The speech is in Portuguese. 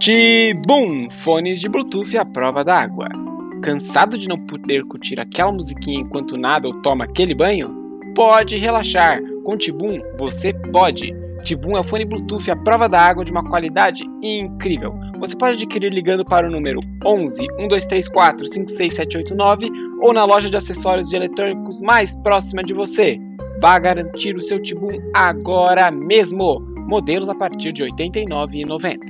Tibum! Fones de Bluetooth é à prova d'água. Cansado de não poder curtir aquela musiquinha enquanto nada ou toma aquele banho? Pode relaxar! Com Tibum você pode! Tibum é o fone Bluetooth é à prova d'água de uma qualidade incrível. Você pode adquirir ligando para o número 11 1234 56789 ou na loja de acessórios de eletrônicos mais próxima de você. Vá garantir o seu Tibum agora mesmo! Modelos a partir de R$ 89,90.